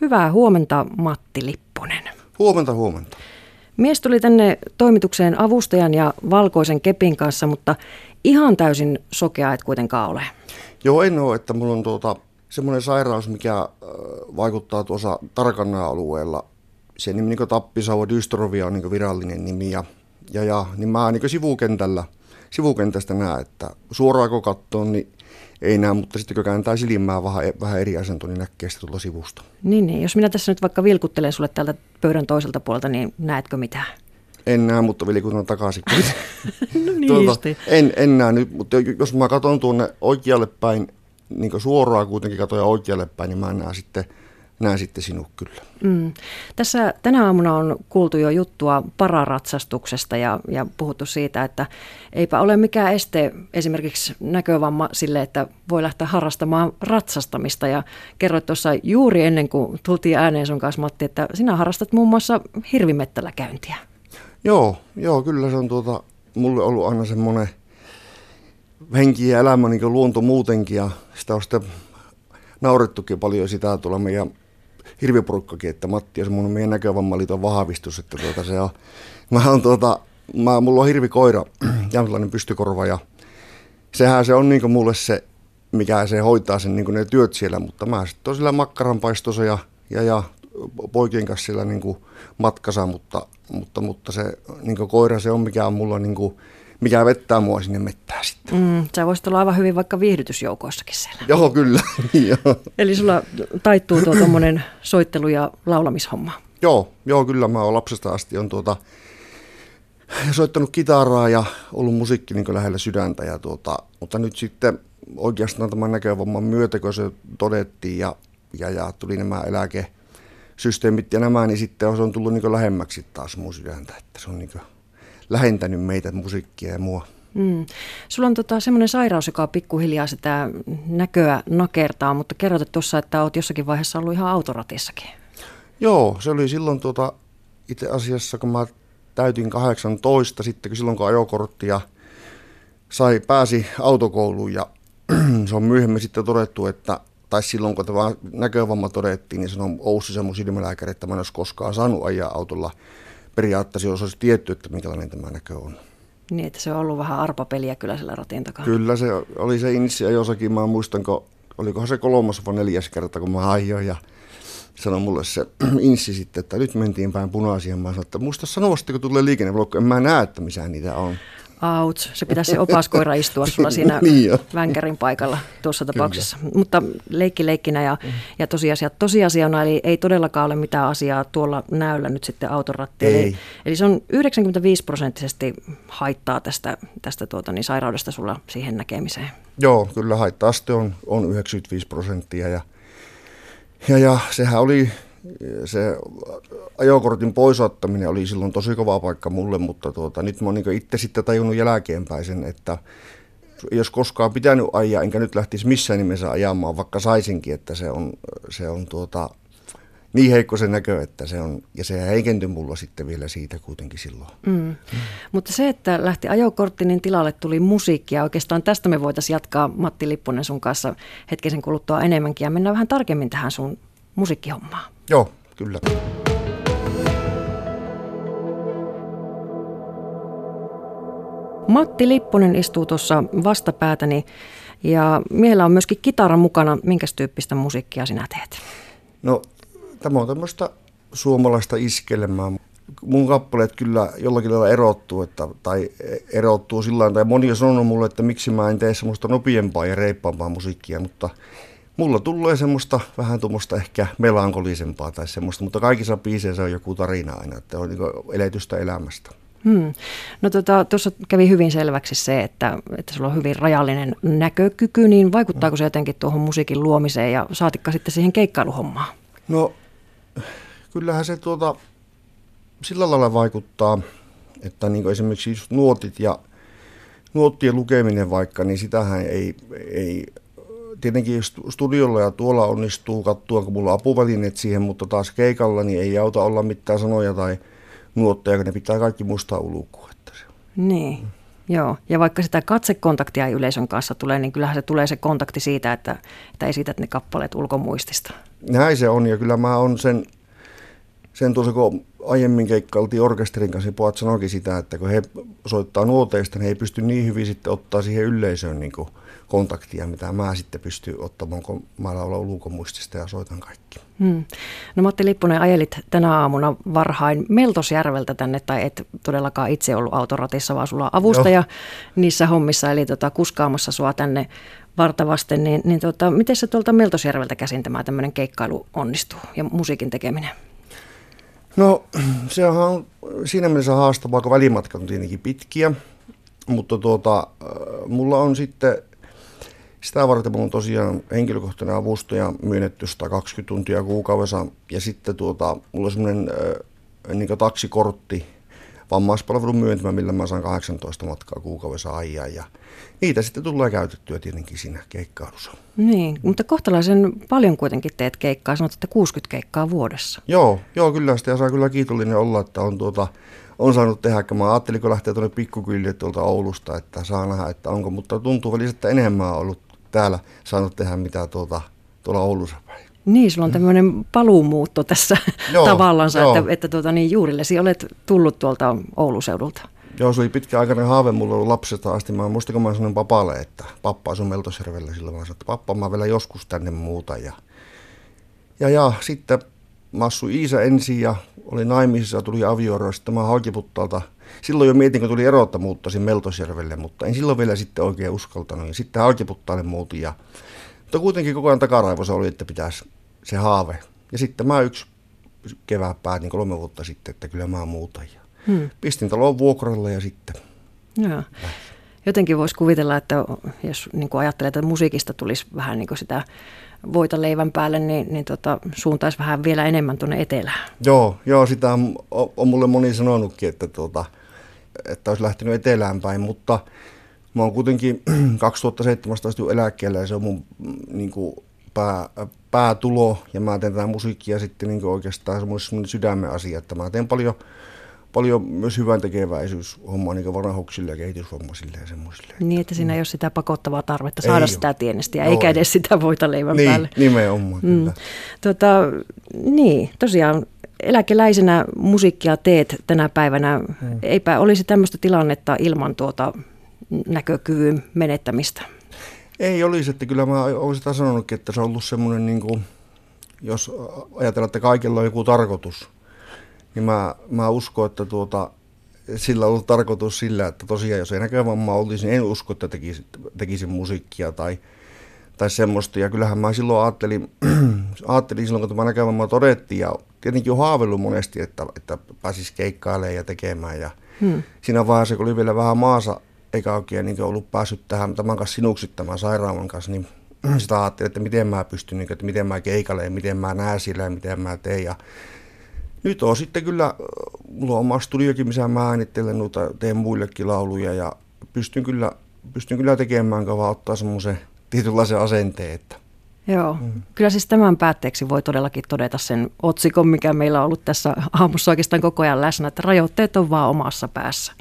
Hyvää huomenta Matti Lipponen. Huomenta, huomenta. Mies tuli tänne toimitukseen avustajan ja valkoisen kepin kanssa, mutta ihan täysin sokea et kuitenkaan ole. Joo, en ole, että mulla on tuota, semmoinen sairaus, mikä äh, vaikuttaa tuossa tarkanna alueella. Se nimi niin tappisauva dystrovia on niin virallinen nimi ja, ja, ja niin mä niin sivukentällä, sivukentästä näen, että suoraan kun katsoo, niin ei näe, mutta sitten kun kääntää silmää vähän, vähän eri asento, niin näkee sitä tuolla sivusta. Niin, niin, jos minä tässä nyt vaikka vilkuttelen sulle täältä pöydän toiselta puolelta, niin näetkö mitään? En näe, mutta vilkutan takaisin. no niin tuota, en, en näe nyt, mutta jos mä katson tuonne oikealle päin, niin suoraan kuitenkin katoja oikealle päin, niin mä näen sitten – näen sitten sinut kyllä. Mm. Tässä tänä aamuna on kuultu jo juttua pararatsastuksesta ja, ja puhuttu siitä, että eipä ole mikään este esimerkiksi näkövamma sille, että voi lähteä harrastamaan ratsastamista. Ja kerroit tuossa juuri ennen kuin tultiin ääneen sun kanssa Matti, että sinä harrastat muun muassa hirvimettällä käyntiä. Joo, joo, kyllä se on tuota, mulle ollut aina semmoinen henki ja elämä niin luonto muutenkin ja sitä on sitten naurettukin paljon sitä tuolla meidän hirviporukkakin, että Matti on semmoinen meidän näkövammaliiton vahvistus, että tuota se on, mä on tuota, mä, mulla on hirvikoira, jämtilainen pystykorva ja sehän se on niin mulle se, mikä se hoitaa sen niin ne työt siellä, mutta mä sitten on sillä makkaranpaistossa ja, ja, ja poikien kanssa siellä niin matkassa, mutta, mutta, mutta se niin koira se on mikä on mulla niin kuin, mikä vettää mua sinne mettää sitten. Mm, sä voisit olla aivan hyvin vaikka viihdytysjoukoissakin siellä. Joo, kyllä. Eli sulla taittuu tuo tuommoinen soittelu- ja laulamishomma. Joo, joo, kyllä mä oon lapsesta asti on tuota, soittanut kitaraa ja ollut musiikki niin lähellä sydäntä. Ja tuota, mutta nyt sitten oikeastaan tämän näkövamman myötä, kun se todettiin ja, ja, ja tuli nämä eläkesysteemit ja nämä, niin sitten se on tullut niin lähemmäksi taas mun sydäntä. Että se on niin lähentänyt meitä musiikkia ja mua. Mm. Sulla on tota, semmoinen sairaus, joka pikkuhiljaa sitä näköä nakertaa, mutta kerrot tuossa, että olet jossakin vaiheessa ollut ihan autoratissakin. Joo, se oli silloin tuota, itse asiassa, kun mä täytin 18, sitten kun silloin kun ajokorttia sai, pääsi autokouluun ja se on myöhemmin sitten todettu, että tai silloin kun tämä näkövamma todettiin, niin sanoi Oussi se mun silmälääkäri, että mä en olisi koskaan saanut ajaa autolla periaatteessa, jos olisi tietty, että minkälainen tämä näkö on. Niin, että se on ollut vähän arpapeliä kyllä sillä ratin takana. Kyllä se oli se insi ja jossakin, mä muistan, kun, olikohan se kolmas vai neljäs kerta, kun mä ajoin ja sanoi mulle se insi sitten, että nyt mentiin päin punaisia. Mä sanoin, että muista sanoa kun tulee liikenneblokko, en mä näe, että missä niitä on. Ouch, se pitäisi se opaskoira istua sulla siinä niin vänkärin paikalla tuossa tapauksessa. Kyllä. Mutta leikki leikkinä ja, ja tosiasia tosiasiana, eli ei todellakaan ole mitään asiaa tuolla näöllä nyt sitten autorattiin. Eli, eli se on 95 prosenttisesti haittaa tästä, tästä tuota, niin sairaudesta sulla siihen näkemiseen. Joo, kyllä haitta-aste on, on 95 prosenttia ja, ja, ja sehän oli se ajokortin poisottaminen oli silloin tosi kova paikka mulle, mutta tuota, nyt mä oon niin itse sitten tajunnut jälkeenpäin sen, että jos koskaan pitänyt ajaa, enkä nyt lähtisi missään nimessä ajamaan, vaikka saisinkin, että se on, se on tuota, niin heikko se näkö, että se on, ja se heikentyi mulla sitten vielä siitä kuitenkin silloin. Mm. Mm. Mutta se, että lähti ajokortti, niin tilalle tuli musiikkia. Oikeastaan tästä me voitaisiin jatkaa Matti Lipponen sun kanssa hetkisen kuluttua enemmänkin ja mennään vähän tarkemmin tähän sun musiikkihommaan. Joo, kyllä. Matti Lipponen istuu tuossa vastapäätäni ja miehellä on myöskin kitara mukana. Minkä tyyppistä musiikkia sinä teet? No tämä on tämmöistä suomalaista iskelmää. Mun kappaleet kyllä jollakin lailla erottuu, että, tai erottuu sillä tai moni on sanonut mulle, että miksi mä en tee semmoista nopeampaa ja reippaampaa musiikkia, mutta mulla tulee semmoista vähän tuommoista ehkä melankolisempaa tai semmoista, mutta kaikissa biiseissä on joku tarina aina, että on niin eletystä elämästä. Hmm. No tota, tuossa kävi hyvin selväksi se, että, että sulla on hyvin rajallinen näkökyky, niin vaikuttaako se jotenkin tuohon musiikin luomiseen ja saatikka sitten siihen keikkailuhommaan? No kyllähän se tuota, sillä lailla vaikuttaa, että niin esimerkiksi just nuotit ja nuottien lukeminen vaikka, niin sitähän ei, ei tietenkin studiolla ja tuolla onnistuu kattua, kun mulla on apuvälineet siihen, mutta taas keikalla niin ei auta olla mitään sanoja tai nuotteja, kun ne pitää kaikki muistaa ulkoa. Niin, mm. joo. Ja vaikka sitä katsekontaktia yleisön kanssa tulee, niin kyllähän se tulee se kontakti siitä, että, että esität ne kappaleet ulkomuistista. näin se on ja kyllä mä on sen, sen tuossa kun aiemmin keikkailtiin orkesterin kanssa, niin pojat sanoikin sitä, että kun he soittaa nuoteista, niin he ei pysty niin hyvin sitten ottaa siihen yleisöön niin kontaktia, mitä mä sitten pystyn ottamaan, kun mä olen ulkomuistista ja soitan kaikki. Hmm. No Matti Lippunen, ajelit tänä aamuna varhain Meltosjärveltä tänne, tai et todellakaan itse ollut autoratissa, vaan sulla on avustaja Joo. niissä hommissa, eli tota, kuskaamassa sua tänne vartavasten, niin, niin tota, miten se tuolta Meltosjärveltä käsin tämä tämmöinen keikkailu onnistuu ja musiikin tekeminen? No se on siinä mielessä haastavaa, kun välimatkat on tietenkin pitkiä, mutta tuota, äh, mulla on sitten sitä varten mulla on tosiaan henkilökohtainen avustaja myönnetty 120 tuntia kuukaudessa. Ja sitten tuota, mulla on semmoinen äh, niin taksikortti, vammaispalvelun myöntämä, millä mä saan 18 matkaa kuukaudessa ajaa ja niitä sitten tulee käytettyä tietenkin siinä keikkailussa. Niin, mutta kohtalaisen paljon kuitenkin teet keikkaa, sanot, että 60 keikkaa vuodessa. Joo, joo kyllä sitä saa kyllä kiitollinen olla, että on, tuota, on saanut tehdä. Mä ajattelin, kun lähtee tuonne pikkukylille tuolta Oulusta, että saa nähdä, että onko, mutta tuntuu välissä, että enemmän on ollut täällä saanut tehdä mitä tuota, tuolla Oulussa päin. Niin, sulla on tämmöinen paluumuutto tässä joo, tavallaan, että, että tuota, niin juurillesi olet tullut tuolta Ouluseudulta. Joo, se oli pitkäaikainen haave mulla ollut lapsesta asti. Mä muistin, kun mä sanoin papalle, että pappa asui Meltosjärvellä silloin. Mä sanoin, että pappa, mä vielä joskus tänne muuta. Ja, ja, ja sitten mä asuin Iisa ensin ja oli naimisissa tuli avioero. Sitten mä Haukiputtalta, silloin jo mietin, kun tuli ero, että muuttaisin Meltosjärvelle, mutta en silloin vielä sitten oikein uskaltanut. Ja sitten Haukiputtaalle muutin. Ja, mutta kuitenkin koko ajan takaraivossa oli, että pitäisi se haave. Ja sitten mä yksi kevään päätin kolme vuotta sitten, että kyllä mä muutan. Ja Hmm. Pistin talon vuokralle ja sitten. Joo. Jotenkin voisi kuvitella, että jos niin kuin ajattelee, että musiikista tulisi vähän niin kuin sitä voita leivän päälle, niin, niin tota, suuntaisi vähän vielä enemmän tuonne etelään. Joo, joo sitä on, on mulle moni sanonutkin, että, tuota, että olisi lähtenyt etelään päin, mutta mä oon kuitenkin 2017 eläkkeellä ja se on mun niin kuin, pää, päätulo ja mä teen tätä musiikkia sitten niin kuin oikeastaan semmoinen sydämen asia, että mä teen paljon paljon myös hyvän tekeväisyyshommaa niin vanhuksille ja kehitysvammaisille ja semmoisille. Niin, että siinä ei ole sitä pakottavaa tarvetta saada ei sitä ole. tienestiä, Joo, eikä edes sitä voita leivän niin, päälle. nimenomaan, mm. kyllä. Tota, niin, tosiaan eläkeläisenä musiikkia teet tänä päivänä. Mm. Eipä olisi tämmöistä tilannetta ilman tuota näkökyvyn menettämistä. Ei olisi, että kyllä mä olisin sitä sanonutkin, että se on ollut semmoinen, niin kuin, jos ajatellaan, että kaikilla on joku tarkoitus – niin mä, mä uskon, että tuota, sillä on ollut tarkoitus sillä, että tosiaan jos ei näkövammaa olisi, niin en usko, että tekisin, tekisin musiikkia tai, tai semmoista. Ja kyllähän mä silloin ajattelin, ajattelin silloin, kun tämä näkövamma todettiin ja tietenkin on haavellut monesti, että, että pääsisi keikkailemaan ja tekemään. Ja hmm. Siinä vaiheessa, kun oli vielä vähän maassa, eikä oikein niin ollut päässyt tähän tämän kanssa sinuksi tämän sairaalan kanssa, niin sitä ajattelin, että miten mä pystyn, niin, että miten mä keikailen, miten mä näen sillä ja miten mä teen. Ja nyt on sitten kyllä, mulla on oma studiokin, missä mä äänittelen noita, teen muillekin lauluja ja pystyn kyllä, pystyn kyllä tekemään, kun vaan ottaa semmoisen tietynlaisen asenteen. Että. Joo, mm. kyllä siis tämän päätteeksi voi todellakin todeta sen otsikon, mikä meillä on ollut tässä aamussa oikeastaan koko ajan läsnä, että rajoitteet on vaan omassa päässä.